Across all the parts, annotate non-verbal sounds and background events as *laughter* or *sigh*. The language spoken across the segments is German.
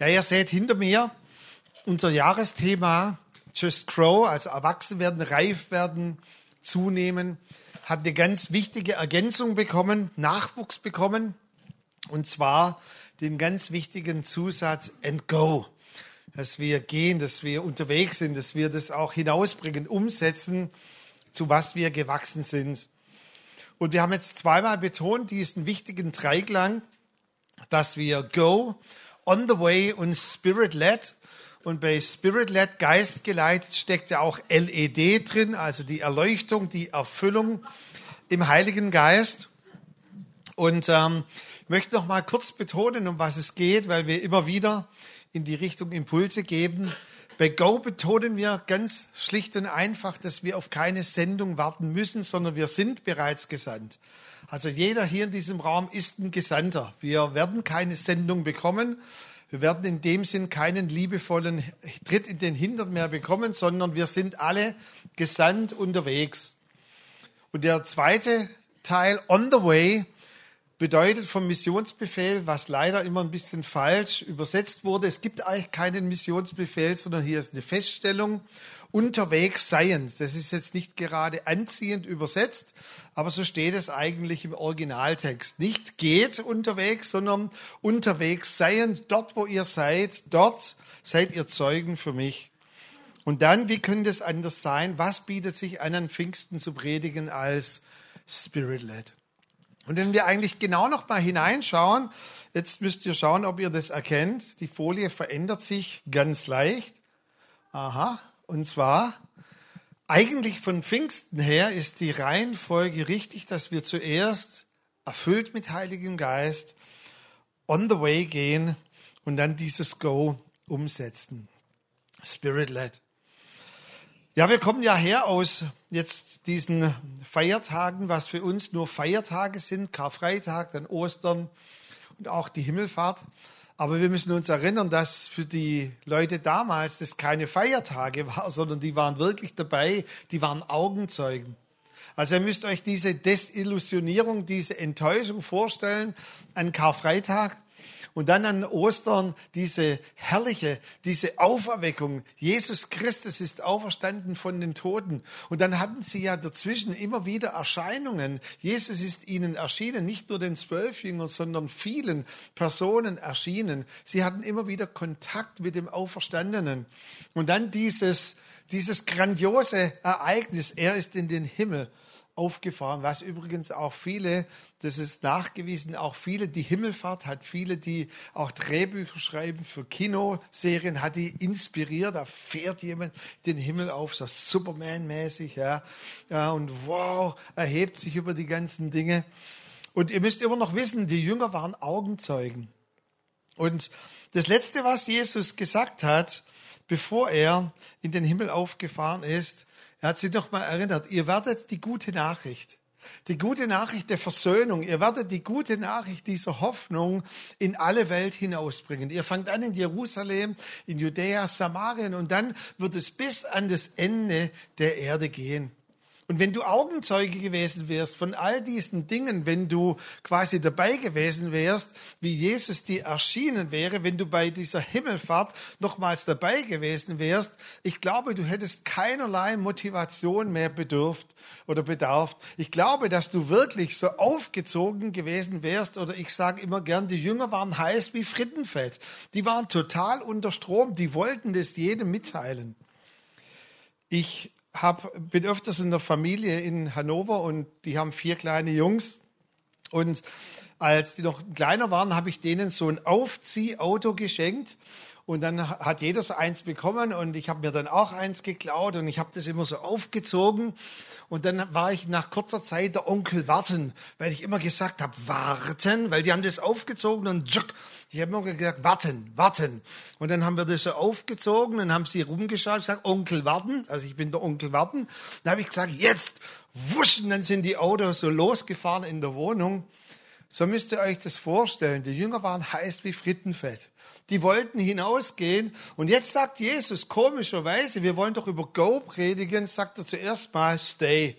Ja, ihr seht hinter mir unser Jahresthema Just Grow, also erwachsen werden, reif werden, zunehmen, hat eine ganz wichtige Ergänzung bekommen, Nachwuchs bekommen, und zwar den ganz wichtigen Zusatz and go, dass wir gehen, dass wir unterwegs sind, dass wir das auch hinausbringen, umsetzen, zu was wir gewachsen sind. Und wir haben jetzt zweimal betont diesen wichtigen Dreiklang, dass wir go, on the way und spirit led. Und bei Spirit led, Geist geleitet, steckt ja auch LED drin, also die Erleuchtung, die Erfüllung im Heiligen Geist. Und ähm, ich möchte noch mal kurz betonen, um was es geht, weil wir immer wieder in die Richtung Impulse geben. Bei Go betonen wir ganz schlicht und einfach, dass wir auf keine Sendung warten müssen, sondern wir sind bereits gesandt. Also jeder hier in diesem Raum ist ein Gesandter. Wir werden keine Sendung bekommen. Wir werden in dem Sinn keinen liebevollen Tritt in den Hintern mehr bekommen, sondern wir sind alle gesandt unterwegs. Und der zweite Teil, on the way, bedeutet vom Missionsbefehl, was leider immer ein bisschen falsch übersetzt wurde. Es gibt eigentlich keinen Missionsbefehl, sondern hier ist eine Feststellung unterwegs seien. Das ist jetzt nicht gerade anziehend übersetzt, aber so steht es eigentlich im Originaltext. Nicht geht unterwegs, sondern unterwegs seien. Dort, wo ihr seid, dort seid ihr Zeugen für mich. Und dann, wie könnte es anders sein? Was bietet sich an, an Pfingsten zu predigen als Spirit-led? Und wenn wir eigentlich genau noch mal hineinschauen, jetzt müsst ihr schauen, ob ihr das erkennt. Die Folie verändert sich ganz leicht. Aha, und zwar, eigentlich von Pfingsten her ist die Reihenfolge richtig, dass wir zuerst erfüllt mit Heiligem Geist on the way gehen und dann dieses Go umsetzen. Spirit-led. Ja, wir kommen ja her aus jetzt diesen Feiertagen, was für uns nur Feiertage sind, Karfreitag, dann Ostern und auch die Himmelfahrt. Aber wir müssen uns erinnern, dass für die Leute damals das keine Feiertage war, sondern die waren wirklich dabei, die waren Augenzeugen. Also ihr müsst euch diese Desillusionierung, diese Enttäuschung vorstellen an Karfreitag. Und dann an Ostern diese herrliche, diese Auferweckung. Jesus Christus ist auferstanden von den Toten. Und dann hatten sie ja dazwischen immer wieder Erscheinungen. Jesus ist ihnen erschienen, nicht nur den zwölf Jüngern, sondern vielen Personen erschienen. Sie hatten immer wieder Kontakt mit dem Auferstandenen. Und dann dieses, dieses grandiose Ereignis. Er ist in den Himmel aufgefahren, was übrigens auch viele, das ist nachgewiesen, auch viele, die Himmelfahrt hat viele, die auch Drehbücher schreiben für Kinoserien, hat die inspiriert, da fährt jemand den Himmel auf, so Superman-mäßig, ja, und wow, erhebt sich über die ganzen Dinge. Und ihr müsst immer noch wissen, die Jünger waren Augenzeugen. Und das Letzte, was Jesus gesagt hat, bevor er in den Himmel aufgefahren ist, er hat sie doch mal erinnert, ihr werdet die gute Nachricht, die gute Nachricht der Versöhnung, ihr werdet die gute Nachricht dieser Hoffnung in alle Welt hinausbringen. Ihr fangt an in Jerusalem, in Judäa, Samarien und dann wird es bis an das Ende der Erde gehen. Und wenn du Augenzeuge gewesen wärst von all diesen Dingen, wenn du quasi dabei gewesen wärst, wie Jesus dir erschienen wäre, wenn du bei dieser Himmelfahrt nochmals dabei gewesen wärst, ich glaube, du hättest keinerlei Motivation mehr bedürft oder bedarf. Ich glaube, dass du wirklich so aufgezogen gewesen wärst oder ich sage immer gern, die Jünger waren heiß wie Frittenfett. Die waren total unter Strom, die wollten das jedem mitteilen. Ich hab, bin öfters in der Familie in Hannover und die haben vier kleine Jungs. Und als die noch kleiner waren, habe ich denen so ein Aufziehauto geschenkt. Und dann hat jeder so eins bekommen und ich habe mir dann auch eins geklaut und ich habe das immer so aufgezogen. Und dann war ich nach kurzer Zeit der Onkel Warten, weil ich immer gesagt habe, warten, weil die haben das aufgezogen und tschuck, ich habe immer gesagt, warten, warten. Und dann haben wir das so aufgezogen, dann haben sie rumgeschaut, gesagt, Onkel warten, also ich bin der Onkel warten. Dann habe ich gesagt, jetzt, wusch, und dann sind die Autos so losgefahren in der Wohnung. So müsst ihr euch das vorstellen. Die Jünger waren heiß wie Frittenfett. Die wollten hinausgehen. Und jetzt sagt Jesus komischerweise, wir wollen doch über Go predigen, sagt er zuerst mal Stay.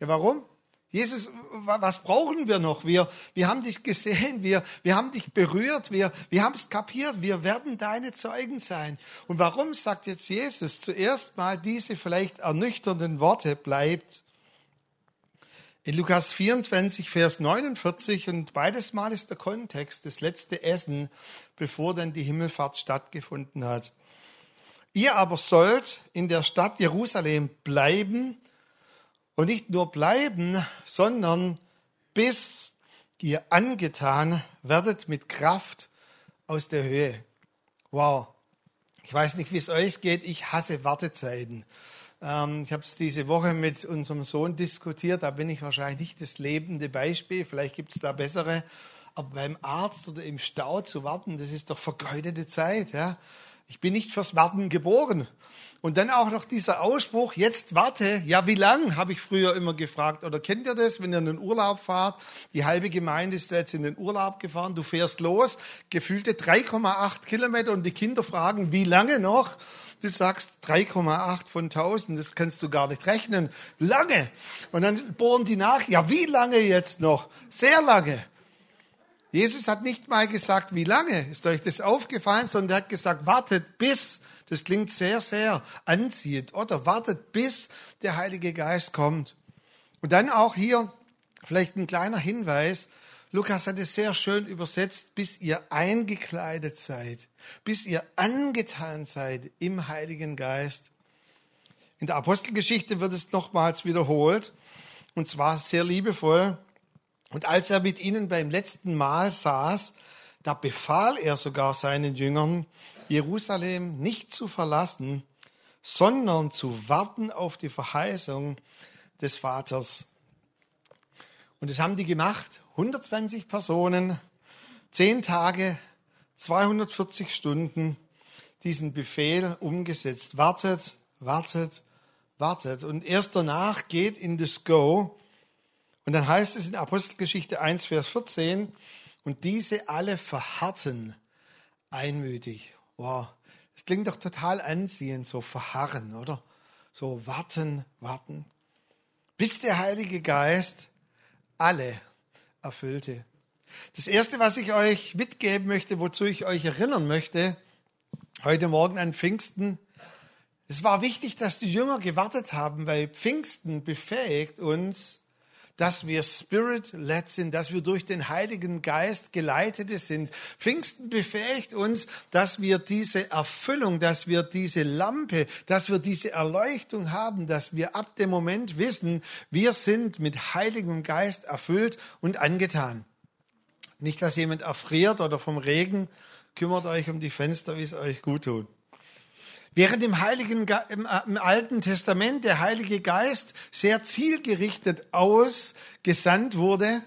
Ja, warum? Jesus, was brauchen wir noch? Wir, wir haben dich gesehen, wir, wir haben dich berührt, wir, wir haben es kapiert, wir werden deine Zeugen sein. Und warum sagt jetzt Jesus zuerst mal diese vielleicht ernüchternden Worte, bleibt? In Lukas 24, Vers 49 und beides Mal ist der Kontext das letzte Essen, bevor dann die Himmelfahrt stattgefunden hat. Ihr aber sollt in der Stadt Jerusalem bleiben und nicht nur bleiben, sondern bis ihr angetan werdet mit Kraft aus der Höhe. Wow. Ich weiß nicht, wie es euch geht. Ich hasse Wartezeiten. Ähm, ich habe es diese Woche mit unserem Sohn diskutiert. Da bin ich wahrscheinlich nicht das lebende Beispiel. Vielleicht gibt es da bessere. Aber beim Arzt oder im Stau zu warten, das ist doch vergeudete Zeit. Ja? Ich bin nicht fürs Warten geboren. Und dann auch noch dieser Ausspruch, jetzt warte, ja wie lang, habe ich früher immer gefragt. Oder kennt ihr das, wenn ihr in den Urlaub fahrt? Die halbe Gemeinde ist jetzt in den Urlaub gefahren, du fährst los, gefühlte 3,8 Kilometer und die Kinder fragen, wie lange noch? Du sagst 3,8 von 1000, das kannst du gar nicht rechnen. Lange. Und dann bohren die nach, ja wie lange jetzt noch? Sehr lange. Jesus hat nicht mal gesagt, wie lange, ist euch das aufgefallen, sondern er hat gesagt, wartet bis das klingt sehr, sehr anziehend. Oder wartet, bis der Heilige Geist kommt. Und dann auch hier vielleicht ein kleiner Hinweis. Lukas hat es sehr schön übersetzt, bis ihr eingekleidet seid, bis ihr angetan seid im Heiligen Geist. In der Apostelgeschichte wird es nochmals wiederholt, und zwar sehr liebevoll. Und als er mit ihnen beim letzten Mal saß, da befahl er sogar seinen Jüngern, Jerusalem nicht zu verlassen, sondern zu warten auf die Verheißung des Vaters. Und das haben die gemacht. 120 Personen, 10 Tage, 240 Stunden, diesen Befehl umgesetzt. Wartet, wartet, wartet. Und erst danach geht in das Go. Und dann heißt es in Apostelgeschichte 1, Vers 14, und diese alle verharrten einmütig. Wow, das klingt doch total anziehend, so verharren, oder? So warten, warten. Bis der Heilige Geist alle erfüllte. Das Erste, was ich euch mitgeben möchte, wozu ich euch erinnern möchte, heute Morgen an Pfingsten, es war wichtig, dass die Jünger gewartet haben, weil Pfingsten befähigt uns, dass wir Spirit-led sind, dass wir durch den Heiligen Geist geleitete sind. Pfingsten befähigt uns, dass wir diese Erfüllung, dass wir diese Lampe, dass wir diese Erleuchtung haben, dass wir ab dem Moment wissen, wir sind mit Heiligem Geist erfüllt und angetan. Nicht, dass jemand erfriert oder vom Regen, kümmert euch um die Fenster, wie es euch gut tut. Während im, Heiligen, im, äh, im Alten Testament der Heilige Geist sehr zielgerichtet ausgesandt wurde,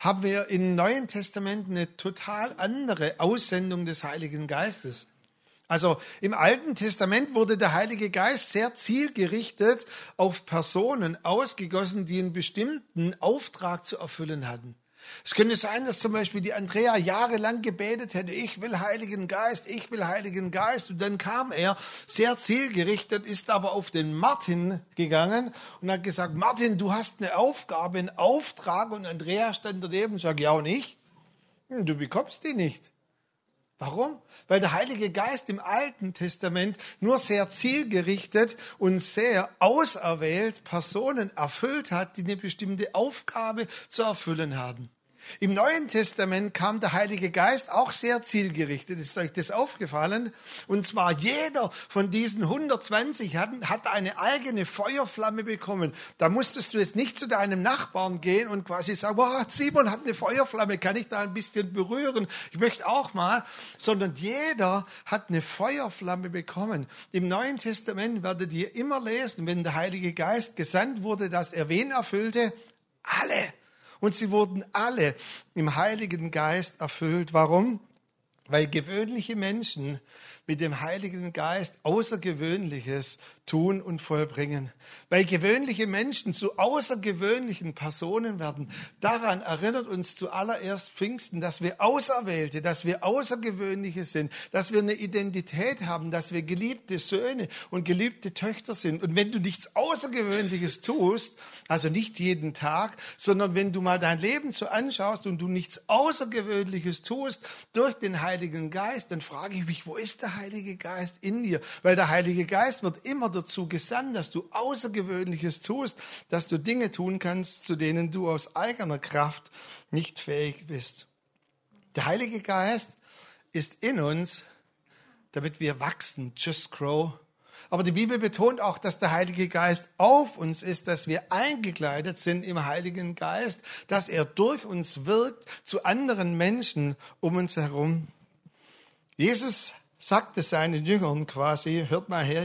haben wir im Neuen Testament eine total andere Aussendung des Heiligen Geistes. Also im Alten Testament wurde der Heilige Geist sehr zielgerichtet auf Personen ausgegossen, die einen bestimmten Auftrag zu erfüllen hatten. Es könnte sein, dass zum Beispiel die Andrea jahrelang gebetet hätte, ich will Heiligen Geist, ich will Heiligen Geist. Und dann kam er sehr zielgerichtet, ist aber auf den Martin gegangen und hat gesagt, Martin, du hast eine Aufgabe, einen Auftrag. Und Andrea stand daneben und sagt, ja und ich? Hm, du bekommst die nicht. Warum? Weil der Heilige Geist im Alten Testament nur sehr zielgerichtet und sehr auserwählt Personen erfüllt hat, die eine bestimmte Aufgabe zu erfüllen haben. Im Neuen Testament kam der Heilige Geist auch sehr zielgerichtet. Ist euch das aufgefallen? Und zwar jeder von diesen 120 hatten, hat eine eigene Feuerflamme bekommen. Da musstest du jetzt nicht zu deinem Nachbarn gehen und quasi sagen, wow, Simon hat eine Feuerflamme, kann ich da ein bisschen berühren? Ich möchte auch mal. Sondern jeder hat eine Feuerflamme bekommen. Im Neuen Testament werdet ihr immer lesen, wenn der Heilige Geist gesandt wurde, dass er wen erfüllte? Alle. Und sie wurden alle im Heiligen Geist erfüllt. Warum? weil gewöhnliche Menschen mit dem Heiligen Geist Außergewöhnliches tun und vollbringen. Weil gewöhnliche Menschen zu außergewöhnlichen Personen werden. Daran erinnert uns zuallererst Pfingsten, dass wir Auserwählte, dass wir Außergewöhnliche sind, dass wir eine Identität haben, dass wir geliebte Söhne und geliebte Töchter sind. Und wenn du nichts Außergewöhnliches tust, also nicht jeden Tag, sondern wenn du mal dein Leben so anschaust und du nichts Außergewöhnliches tust durch den Heiligen Geist, dann frage ich mich, wo ist der Heilige Geist in dir? Weil der Heilige Geist wird immer dazu gesandt, dass du Außergewöhnliches tust, dass du Dinge tun kannst, zu denen du aus eigener Kraft nicht fähig bist. Der Heilige Geist ist in uns, damit wir wachsen, just grow. Aber die Bibel betont auch, dass der Heilige Geist auf uns ist, dass wir eingekleidet sind im Heiligen Geist, dass er durch uns wirkt zu anderen Menschen um uns herum. Jesus sagte seinen Jüngern quasi, hört mal her,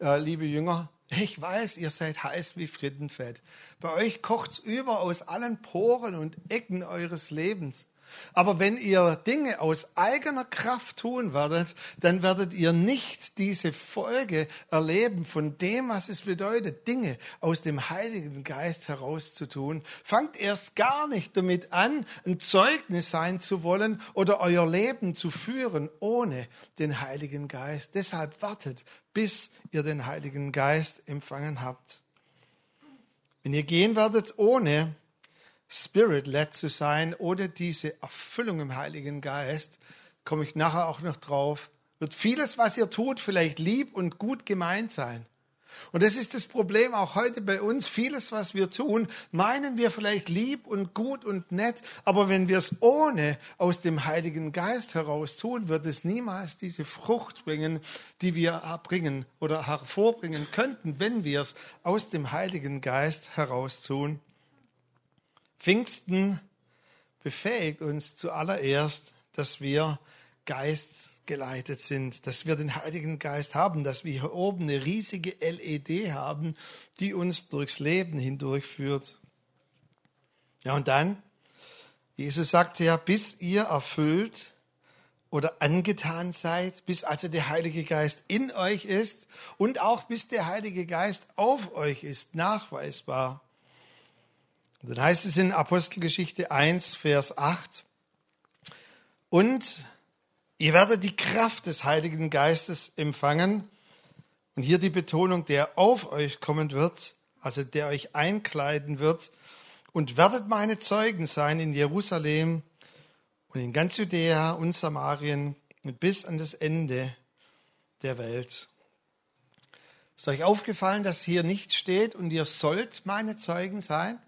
äh, liebe Jünger, ich weiß, ihr seid heiß wie Frittenfett. Bei euch kocht's über aus allen Poren und Ecken eures Lebens. Aber wenn ihr Dinge aus eigener Kraft tun werdet, dann werdet ihr nicht diese Folge erleben von dem, was es bedeutet, Dinge aus dem Heiligen Geist herauszutun. Fangt erst gar nicht damit an, ein Zeugnis sein zu wollen oder euer Leben zu führen ohne den Heiligen Geist. Deshalb wartet, bis ihr den Heiligen Geist empfangen habt. Wenn ihr gehen werdet ohne Spirit-led zu sein oder diese Erfüllung im Heiligen Geist, komme ich nachher auch noch drauf, wird vieles, was ihr tut, vielleicht lieb und gut gemeint sein. Und das ist das Problem auch heute bei uns. Vieles, was wir tun, meinen wir vielleicht lieb und gut und nett, aber wenn wir es ohne aus dem Heiligen Geist heraus tun, wird es niemals diese Frucht bringen, die wir erbringen oder hervorbringen könnten, wenn wir es aus dem Heiligen Geist heraus tun. Pfingsten befähigt uns zuallererst, dass wir geistgeleitet sind, dass wir den Heiligen Geist haben, dass wir hier oben eine riesige LED haben, die uns durchs Leben hindurchführt. Ja, und dann, Jesus sagte ja, bis ihr erfüllt oder angetan seid, bis also der Heilige Geist in euch ist und auch bis der Heilige Geist auf euch ist, nachweisbar. Und dann heißt es in Apostelgeschichte 1, Vers 8, und ihr werdet die Kraft des Heiligen Geistes empfangen. Und hier die Betonung, der auf euch kommen wird, also der euch einkleiden wird, und werdet meine Zeugen sein in Jerusalem und in ganz Judäa und Samarien und bis an das Ende der Welt. Ist euch aufgefallen, dass hier nicht steht, und ihr sollt meine Zeugen sein?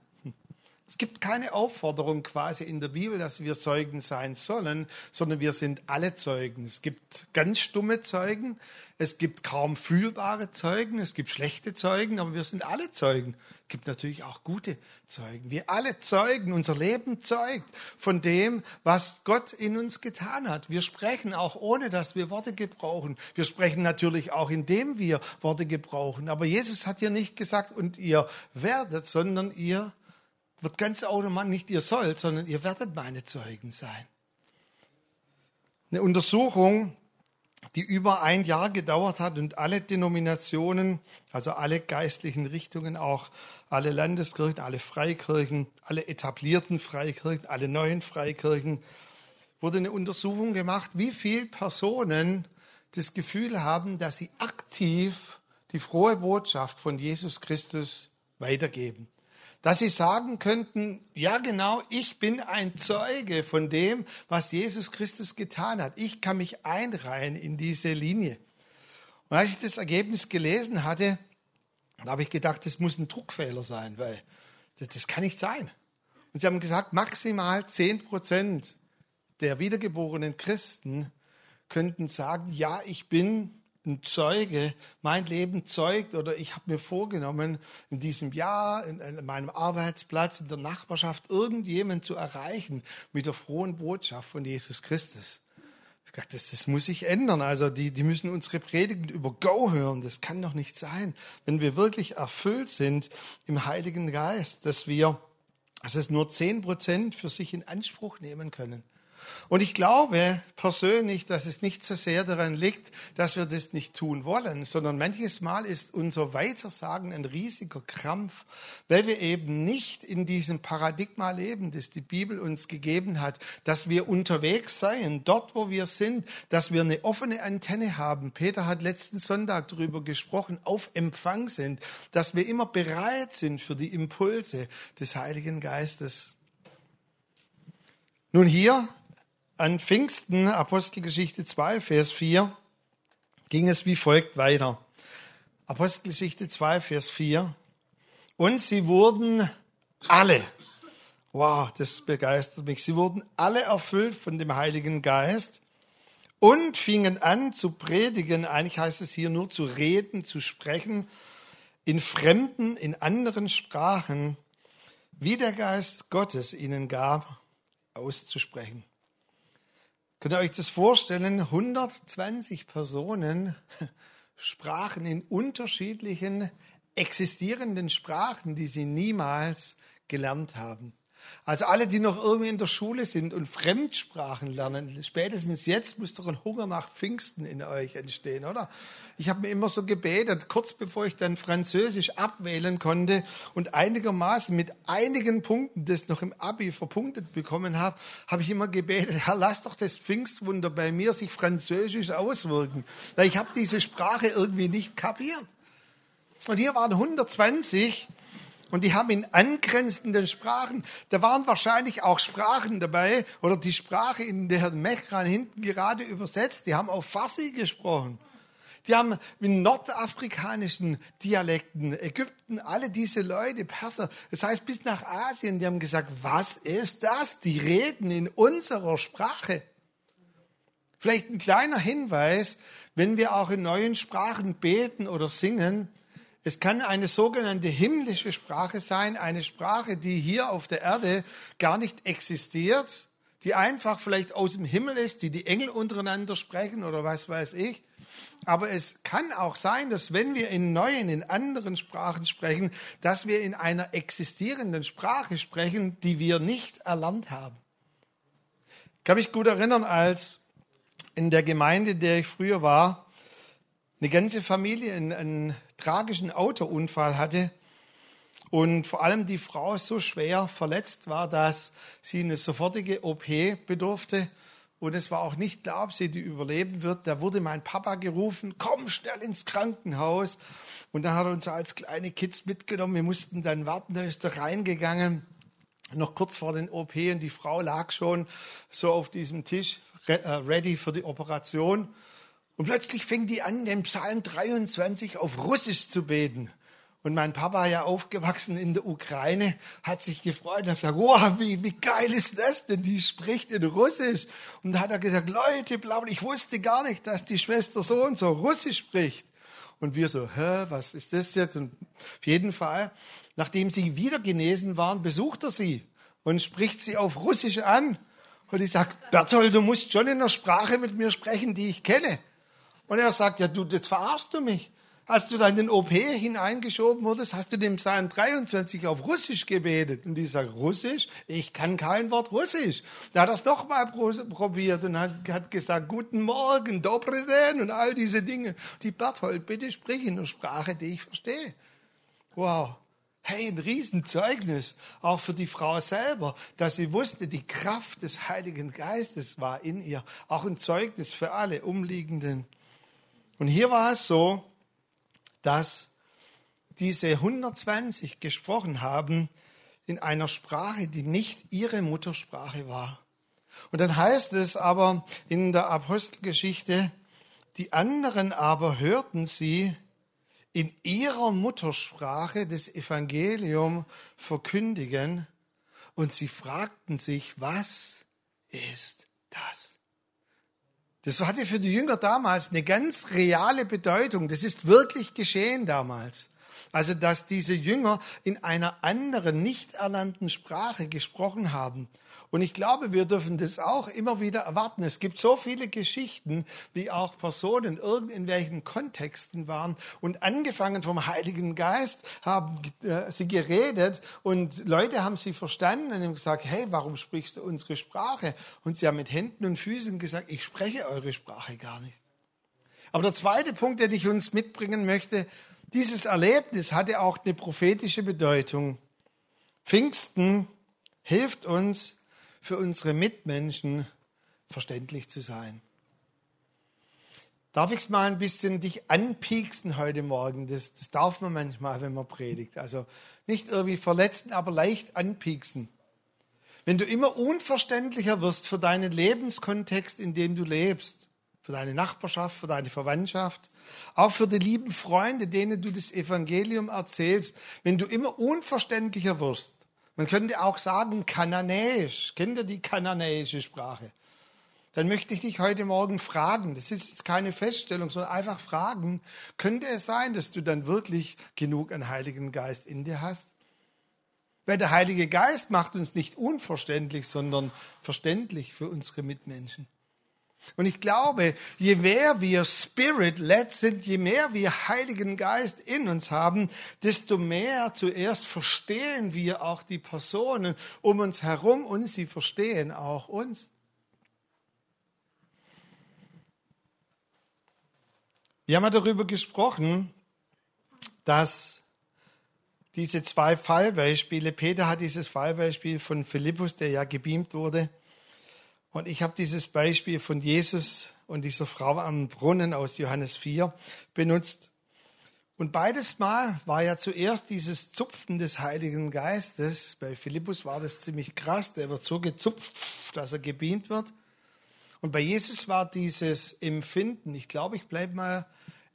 Es gibt keine Aufforderung quasi in der Bibel, dass wir Zeugen sein sollen, sondern wir sind alle Zeugen. Es gibt ganz stumme Zeugen, es gibt kaum fühlbare Zeugen, es gibt schlechte Zeugen, aber wir sind alle Zeugen. Es gibt natürlich auch gute Zeugen. Wir alle zeugen, unser Leben zeugt von dem, was Gott in uns getan hat. Wir sprechen auch ohne, dass wir Worte gebrauchen. Wir sprechen natürlich auch, indem wir Worte gebrauchen. Aber Jesus hat hier nicht gesagt, und ihr werdet, sondern ihr wird ganz automatisch nicht ihr sollt, sondern ihr werdet meine Zeugen sein. Eine Untersuchung, die über ein Jahr gedauert hat und alle Denominationen, also alle geistlichen Richtungen, auch alle Landeskirchen, alle Freikirchen, alle etablierten Freikirchen, alle neuen Freikirchen, wurde eine Untersuchung gemacht, wie viele Personen das Gefühl haben, dass sie aktiv die frohe Botschaft von Jesus Christus weitergeben dass sie sagen könnten, ja genau, ich bin ein Zeuge von dem, was Jesus Christus getan hat. Ich kann mich einreihen in diese Linie. Und als ich das Ergebnis gelesen hatte, da habe ich gedacht, das muss ein Druckfehler sein, weil das, das kann nicht sein. Und sie haben gesagt, maximal 10 Prozent der wiedergeborenen Christen könnten sagen, ja, ich bin ein Zeuge mein Leben zeugt oder ich habe mir vorgenommen, in diesem Jahr, in, in meinem Arbeitsplatz, in der Nachbarschaft, irgendjemanden zu erreichen mit der frohen Botschaft von Jesus Christus. Ich dachte, das, das muss sich ändern. Also die, die müssen unsere Predigten über Go hören. Das kann doch nicht sein, wenn wir wirklich erfüllt sind im Heiligen Geist, dass wir, dass es nur zehn Prozent für sich in Anspruch nehmen können. Und ich glaube persönlich, dass es nicht so sehr daran liegt, dass wir das nicht tun wollen, sondern manches Mal ist unser Weitersagen ein riesiger Krampf, weil wir eben nicht in diesem Paradigma leben, das die Bibel uns gegeben hat, dass wir unterwegs seien, dort wo wir sind, dass wir eine offene Antenne haben. Peter hat letzten Sonntag darüber gesprochen, auf Empfang sind, dass wir immer bereit sind für die Impulse des Heiligen Geistes. Nun hier an Pfingsten, Apostelgeschichte 2, Vers 4, ging es wie folgt weiter. Apostelgeschichte 2, Vers 4. Und sie wurden alle, wow, das begeistert mich, sie wurden alle erfüllt von dem Heiligen Geist und fingen an zu predigen, eigentlich heißt es hier nur zu reden, zu sprechen, in fremden, in anderen Sprachen, wie der Geist Gottes ihnen gab, auszusprechen. Könnt ihr euch das vorstellen? 120 Personen *laughs* sprachen in unterschiedlichen existierenden Sprachen, die sie niemals gelernt haben. Also alle, die noch irgendwie in der Schule sind und Fremdsprachen lernen, spätestens jetzt muss doch ein Hunger nach Pfingsten in euch entstehen, oder? Ich habe mir immer so gebetet, kurz bevor ich dann Französisch abwählen konnte und einigermaßen mit einigen Punkten das noch im Abi verpunktet bekommen habe, habe ich immer gebetet, Herr, lass doch das Pfingstwunder bei mir sich Französisch auswirken. Weil ich habe diese Sprache irgendwie nicht kapiert. Und hier waren 120 und die haben in angrenzenden Sprachen, da waren wahrscheinlich auch Sprachen dabei, oder die Sprache, in der Mechran hinten gerade übersetzt, die haben auf Farsi gesprochen. Die haben in nordafrikanischen Dialekten, Ägypten, alle diese Leute, Perser, das heißt bis nach Asien, die haben gesagt, was ist das? Die reden in unserer Sprache. Vielleicht ein kleiner Hinweis, wenn wir auch in neuen Sprachen beten oder singen, es kann eine sogenannte himmlische Sprache sein, eine Sprache, die hier auf der Erde gar nicht existiert, die einfach vielleicht aus dem Himmel ist, die die Engel untereinander sprechen oder was weiß ich. Aber es kann auch sein, dass wenn wir in neuen, in anderen Sprachen sprechen, dass wir in einer existierenden Sprache sprechen, die wir nicht erlernt haben. Ich kann mich gut erinnern, als in der Gemeinde, in der ich früher war, eine ganze Familie einen, tragischen Autounfall hatte und vor allem die Frau so schwer verletzt war, dass sie eine sofortige OP bedurfte. Und es war auch nicht klar, ob sie die überleben wird. Da wurde mein Papa gerufen, komm schnell ins Krankenhaus. Und dann hat er uns als kleine Kids mitgenommen. Wir mussten dann warten, da ist er reingegangen. Noch kurz vor den OP und die Frau lag schon so auf diesem Tisch, äh, ready für die Operation. Und plötzlich fängt die an, den Psalm 23 auf Russisch zu beten. Und mein Papa, ja aufgewachsen in der Ukraine, hat sich gefreut und hat gesagt, wow, wie, wie geil ist das denn? Die spricht in Russisch. Und da hat er gesagt, Leute, ich wusste gar nicht, dass die Schwester so und so Russisch spricht. Und wir so, hä, was ist das jetzt? Und auf jeden Fall, nachdem sie wieder genesen waren, besucht er sie und spricht sie auf Russisch an. Und ich sag, Berthold, du musst schon in der Sprache mit mir sprechen, die ich kenne. Und er sagt, ja, du, jetzt verarschst du mich. Als du da in den OP hineingeschoben wurdest, hast du dem Psalm 23 auf Russisch gebetet. Und die sagt, Russisch? Ich kann kein Wort Russisch. Da hat er es doch mal probiert und hat, hat gesagt, guten Morgen, Dobreden und all diese Dinge. Die Berthold, bitte sprich in der Sprache, die ich verstehe. Wow. Hey, ein Riesenzeugnis, auch für die Frau selber, dass sie wusste, die Kraft des Heiligen Geistes war in ihr. Auch ein Zeugnis für alle Umliegenden. Und hier war es so, dass diese 120 gesprochen haben in einer Sprache, die nicht ihre Muttersprache war. Und dann heißt es aber in der Apostelgeschichte, die anderen aber hörten sie in ihrer Muttersprache das Evangelium verkündigen und sie fragten sich, was ist das? Das hatte für die Jünger damals eine ganz reale Bedeutung. Das ist wirklich geschehen damals. Also, dass diese Jünger in einer anderen, nicht erlernten Sprache gesprochen haben. Und ich glaube, wir dürfen das auch immer wieder erwarten. Es gibt so viele Geschichten, wie auch Personen in welchen Kontexten waren und angefangen vom Heiligen Geist haben äh, sie geredet und Leute haben sie verstanden und haben gesagt, hey, warum sprichst du unsere Sprache? Und sie haben mit Händen und Füßen gesagt, ich spreche eure Sprache gar nicht. Aber der zweite Punkt, den ich uns mitbringen möchte, dieses Erlebnis hatte auch eine prophetische Bedeutung. Pfingsten hilft uns, für unsere Mitmenschen verständlich zu sein. Darf ich es mal ein bisschen dich anpieksen heute Morgen? Das, das darf man manchmal, wenn man predigt. Also nicht irgendwie verletzen, aber leicht anpieksen. Wenn du immer unverständlicher wirst für deinen Lebenskontext, in dem du lebst, für deine Nachbarschaft, für deine Verwandtschaft, auch für die lieben Freunde, denen du das Evangelium erzählst, wenn du immer unverständlicher wirst, man könnte auch sagen Kananäisch. Kennt ihr die kananäische Sprache? Dann möchte ich dich heute Morgen fragen, das ist jetzt keine Feststellung, sondern einfach fragen, könnte es sein, dass du dann wirklich genug an Heiligen Geist in dir hast? Weil der Heilige Geist macht uns nicht unverständlich, sondern verständlich für unsere Mitmenschen. Und ich glaube, je mehr wir Spirit-led sind, je mehr wir Heiligen Geist in uns haben, desto mehr zuerst verstehen wir auch die Personen um uns herum und sie verstehen auch uns. Wir haben ja darüber gesprochen, dass diese zwei Fallbeispiele, Peter hat dieses Fallbeispiel von Philippus, der ja gebeamt wurde, und ich habe dieses Beispiel von Jesus und dieser Frau am Brunnen aus Johannes 4 benutzt. Und beides Mal war ja zuerst dieses Zupfen des Heiligen Geistes. Bei Philippus war das ziemlich krass. Der wird so gezupft, dass er gebeamt wird. Und bei Jesus war dieses Empfinden, ich glaube, ich bleibe mal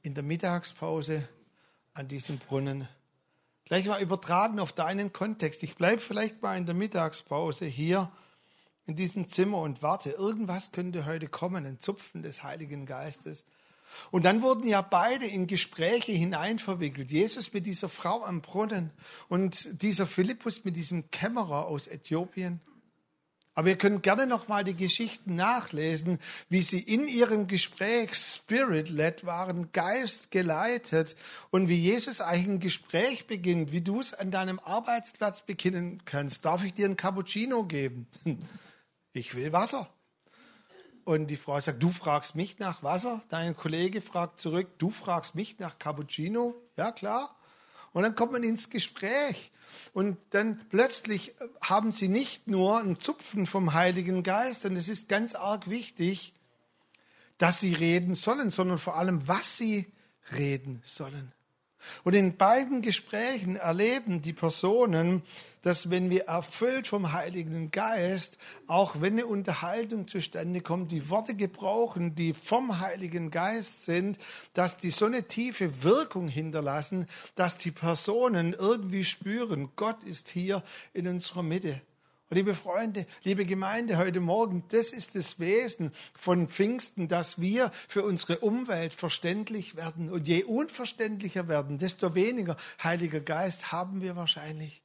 in der Mittagspause an diesem Brunnen. Gleich mal übertragen auf deinen Kontext. Ich bleibe vielleicht mal in der Mittagspause hier in diesem Zimmer und warte, irgendwas könnte heute kommen, ein Zupfen des Heiligen Geistes. Und dann wurden ja beide in Gespräche hineinverwickelt. Jesus mit dieser Frau am Brunnen und dieser Philippus mit diesem Kämmerer aus Äthiopien. Aber ihr könnt gerne nochmal die Geschichten nachlesen, wie sie in ihrem Gespräch spirit-led waren, Geist geleitet und wie Jesus eigentlich ein Gespräch beginnt, wie du es an deinem Arbeitsplatz beginnen kannst. Darf ich dir ein Cappuccino geben? *laughs* ich will Wasser. Und die Frau sagt, du fragst mich nach Wasser. Dein Kollege fragt zurück, du fragst mich nach Cappuccino. Ja, klar. Und dann kommt man ins Gespräch. Und dann plötzlich haben sie nicht nur ein Zupfen vom Heiligen Geist, und es ist ganz arg wichtig, dass sie reden sollen, sondern vor allem, was sie reden sollen. Und in beiden Gesprächen erleben die Personen, dass wenn wir erfüllt vom Heiligen Geist, auch wenn eine Unterhaltung zustande kommt, die Worte gebrauchen, die vom Heiligen Geist sind, dass die so eine tiefe Wirkung hinterlassen, dass die Personen irgendwie spüren, Gott ist hier in unserer Mitte. Liebe Freunde, liebe Gemeinde, heute Morgen, das ist das Wesen von Pfingsten, dass wir für unsere Umwelt verständlich werden. Und je unverständlicher werden, desto weniger Heiliger Geist haben wir wahrscheinlich.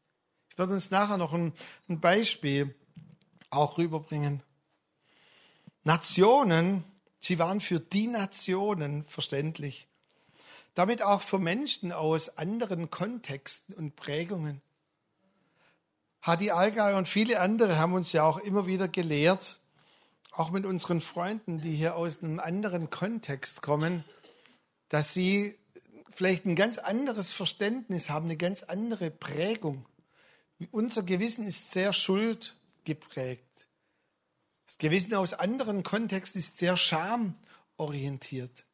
Ich werde uns nachher noch ein, ein Beispiel auch rüberbringen. Nationen, sie waren für die Nationen verständlich. Damit auch für Menschen aus anderen Kontexten und Prägungen. Hadi Algay und viele andere haben uns ja auch immer wieder gelehrt, auch mit unseren Freunden, die hier aus einem anderen Kontext kommen, dass sie vielleicht ein ganz anderes Verständnis haben, eine ganz andere Prägung. Unser Gewissen ist sehr schuldgeprägt. Das Gewissen aus anderen Kontexten ist sehr schamorientiert.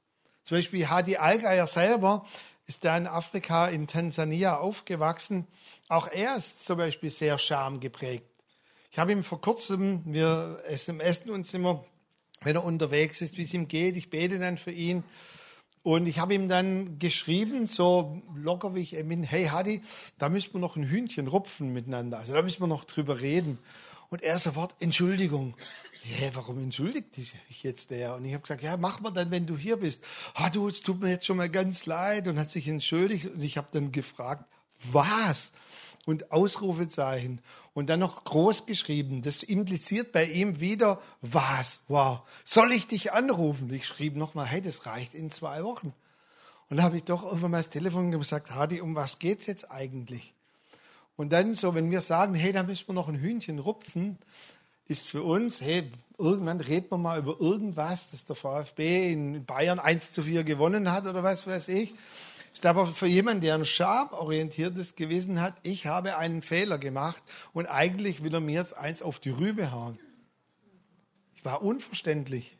Zum Beispiel Hadi Algeier selber ist da in Afrika, in Tansania aufgewachsen. Auch er ist zum Beispiel sehr schamgeprägt. Ich habe ihm vor kurzem, wir SMSen uns immer, wenn er unterwegs ist, wie es ihm geht. Ich bete dann für ihn. Und ich habe ihm dann geschrieben, so locker wie ich bin, hey Hadi, da müssen wir noch ein Hühnchen rupfen miteinander. Also da müssen wir noch drüber reden. Und er sofort, Entschuldigung, ja, warum entschuldigt dich jetzt der? Und ich habe gesagt, ja, mach mal dann, wenn du hier bist. Ah, du, es tut mir jetzt schon mal ganz leid und hat sich entschuldigt. Und ich habe dann gefragt, was? Und Ausrufezeichen. Und dann noch groß geschrieben. Das impliziert bei ihm wieder, was? Wow. Soll ich dich anrufen? Ich schrieb nochmal, hey, das reicht in zwei Wochen. Und da habe ich doch irgendwann mal das Telefon gesagt, Hadi, um was geht's jetzt eigentlich? Und dann so, wenn wir sagen, hey, da müssen wir noch ein Hühnchen rupfen, ist für uns, hey, irgendwann reden wir mal über irgendwas, dass der VfB in Bayern 1 zu 4 gewonnen hat oder was weiß ich. Ist aber für jemanden, der ein schamorientiertes Gewissen hat, ich habe einen Fehler gemacht und eigentlich will er mir jetzt eins auf die Rübe hauen. Ich war unverständlich.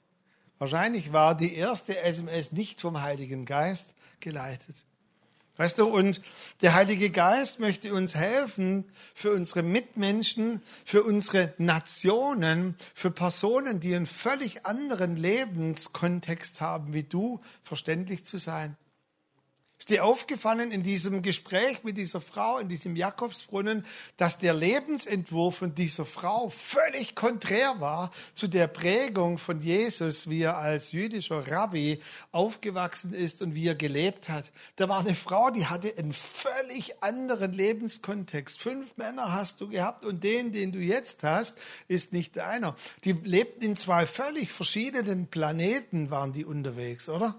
Wahrscheinlich war die erste SMS nicht vom Heiligen Geist geleitet. Weißt du, und der Heilige Geist möchte uns helfen, für unsere Mitmenschen, für unsere Nationen, für Personen, die einen völlig anderen Lebenskontext haben wie du, verständlich zu sein. Ist dir aufgefallen in diesem Gespräch mit dieser Frau, in diesem Jakobsbrunnen, dass der Lebensentwurf von dieser Frau völlig konträr war zu der Prägung von Jesus, wie er als jüdischer Rabbi aufgewachsen ist und wie er gelebt hat? Da war eine Frau, die hatte einen völlig anderen Lebenskontext. Fünf Männer hast du gehabt und den, den du jetzt hast, ist nicht einer. Die lebten in zwei völlig verschiedenen Planeten, waren die unterwegs, oder?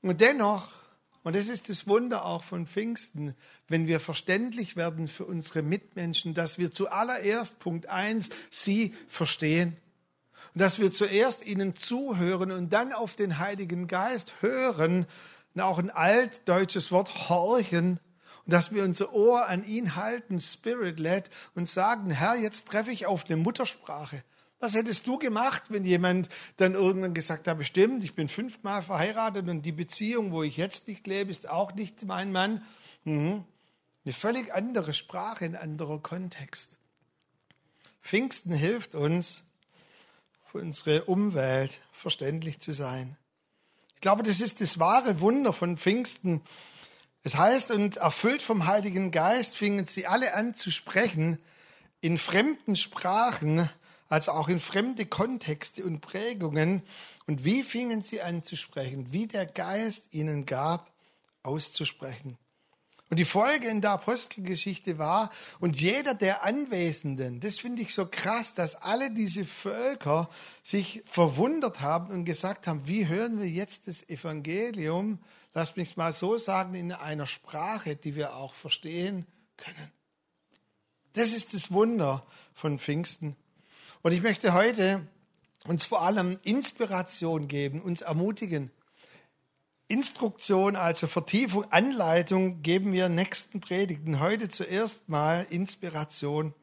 Und dennoch und das ist das Wunder auch von Pfingsten, wenn wir verständlich werden für unsere Mitmenschen, dass wir zuallererst, Punkt eins, sie verstehen. Und dass wir zuerst ihnen zuhören und dann auf den Heiligen Geist hören, und auch ein altdeutsches Wort horchen, und dass wir unser Ohr an ihn halten, Spirit-led, und sagen, Herr, jetzt treffe ich auf eine Muttersprache. Was hättest du gemacht, wenn jemand dann irgendwann gesagt hat, bestimmt, ich bin fünfmal verheiratet und die Beziehung, wo ich jetzt nicht lebe, ist auch nicht mein Mann. Mhm. Eine völlig andere Sprache, ein anderer Kontext. Pfingsten hilft uns, für unsere Umwelt verständlich zu sein. Ich glaube, das ist das wahre Wunder von Pfingsten. Es heißt, und erfüllt vom Heiligen Geist fingen sie alle an zu sprechen in fremden Sprachen, also auch in fremde Kontexte und Prägungen. Und wie fingen sie an zu sprechen? Wie der Geist ihnen gab, auszusprechen. Und die Folge in der Apostelgeschichte war, und jeder der Anwesenden, das finde ich so krass, dass alle diese Völker sich verwundert haben und gesagt haben, wie hören wir jetzt das Evangelium, lass mich mal so sagen, in einer Sprache, die wir auch verstehen können. Das ist das Wunder von Pfingsten. Und ich möchte heute uns vor allem Inspiration geben, uns ermutigen. Instruktion, also Vertiefung, Anleitung geben wir nächsten Predigten. Heute zuerst mal Inspiration.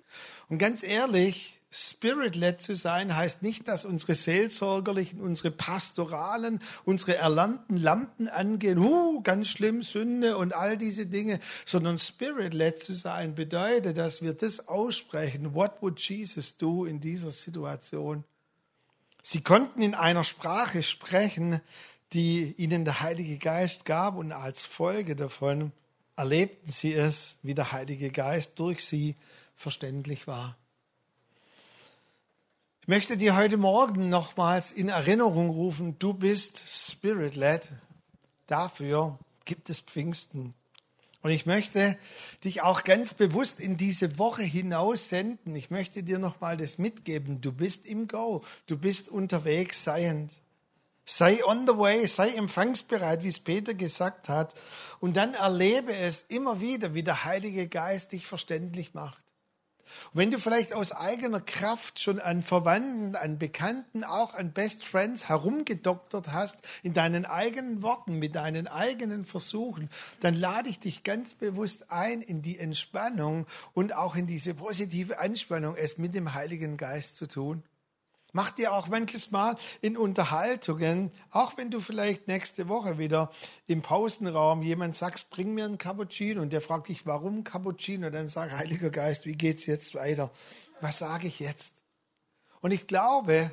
Und ganz ehrlich, Spirit-led zu sein heißt nicht, dass unsere Seelsorgerlichen, unsere Pastoralen, unsere erlernten Lampen angehen, huh, ganz schlimm, Sünde und all diese Dinge, sondern Spirit-led zu sein bedeutet, dass wir das aussprechen. What would Jesus do in dieser Situation? Sie konnten in einer Sprache sprechen, die ihnen der Heilige Geist gab und als Folge davon erlebten sie es, wie der Heilige Geist durch sie verständlich war. Möchte dir heute Morgen nochmals in Erinnerung rufen, du bist Spirit-led. Dafür gibt es Pfingsten. Und ich möchte dich auch ganz bewusst in diese Woche hinaus senden. Ich möchte dir nochmal das mitgeben. Du bist im Go. Du bist unterwegs seiend. Sei on the way, sei empfangsbereit, wie es Peter gesagt hat. Und dann erlebe es immer wieder, wie der Heilige Geist dich verständlich macht. Und wenn du vielleicht aus eigener Kraft schon an Verwandten, an Bekannten, auch an Best Friends herumgedoktert hast, in deinen eigenen Worten, mit deinen eigenen Versuchen, dann lade ich dich ganz bewusst ein in die Entspannung und auch in diese positive Anspannung, es mit dem Heiligen Geist zu tun. Mach dir auch manches Mal in Unterhaltungen, auch wenn du vielleicht nächste Woche wieder im Pausenraum jemand sagst, bring mir einen Cappuccino und der fragt dich, warum Cappuccino? Dann sag, Heiliger Geist, wie geht's jetzt weiter? Was sage ich jetzt? Und ich glaube,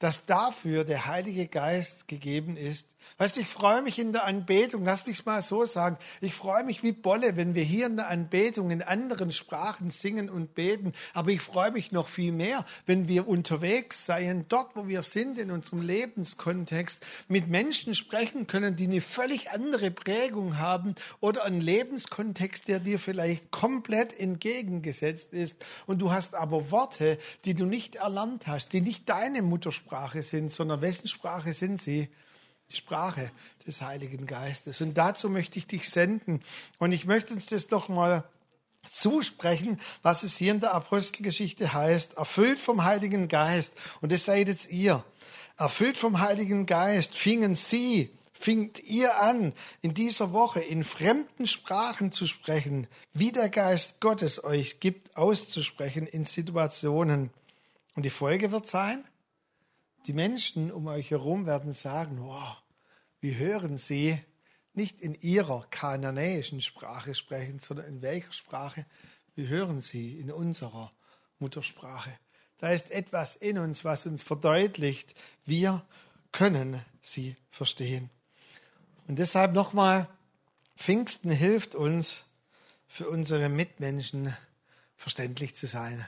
dass dafür der Heilige Geist gegeben ist. Weißt du, ich freue mich in der Anbetung, lass mich mal so sagen, ich freue mich wie Bolle, wenn wir hier in der Anbetung in anderen Sprachen singen und beten, aber ich freue mich noch viel mehr, wenn wir unterwegs seien, dort, wo wir sind, in unserem Lebenskontext, mit Menschen sprechen können, die eine völlig andere Prägung haben oder einen Lebenskontext, der dir vielleicht komplett entgegengesetzt ist. Und du hast aber Worte, die du nicht erlernt hast, die nicht deine Muttersprache Sprache sind, sondern wessen Sprache sind sie? Die Sprache des Heiligen Geistes. Und dazu möchte ich dich senden. Und ich möchte uns das doch mal zusprechen, was es hier in der Apostelgeschichte heißt. Erfüllt vom Heiligen Geist. Und das seid jetzt ihr. Erfüllt vom Heiligen Geist fingen sie, fingt ihr an, in dieser Woche in fremden Sprachen zu sprechen, wie der Geist Gottes euch gibt, auszusprechen in Situationen. Und die Folge wird sein, die Menschen um euch herum werden sagen, wow, wie hören sie nicht in ihrer kananäischen Sprache sprechen, sondern in welcher Sprache? Wie hören sie in unserer Muttersprache? Da ist etwas in uns, was uns verdeutlicht, wir können sie verstehen. Und deshalb nochmal, Pfingsten hilft uns, für unsere Mitmenschen verständlich zu sein.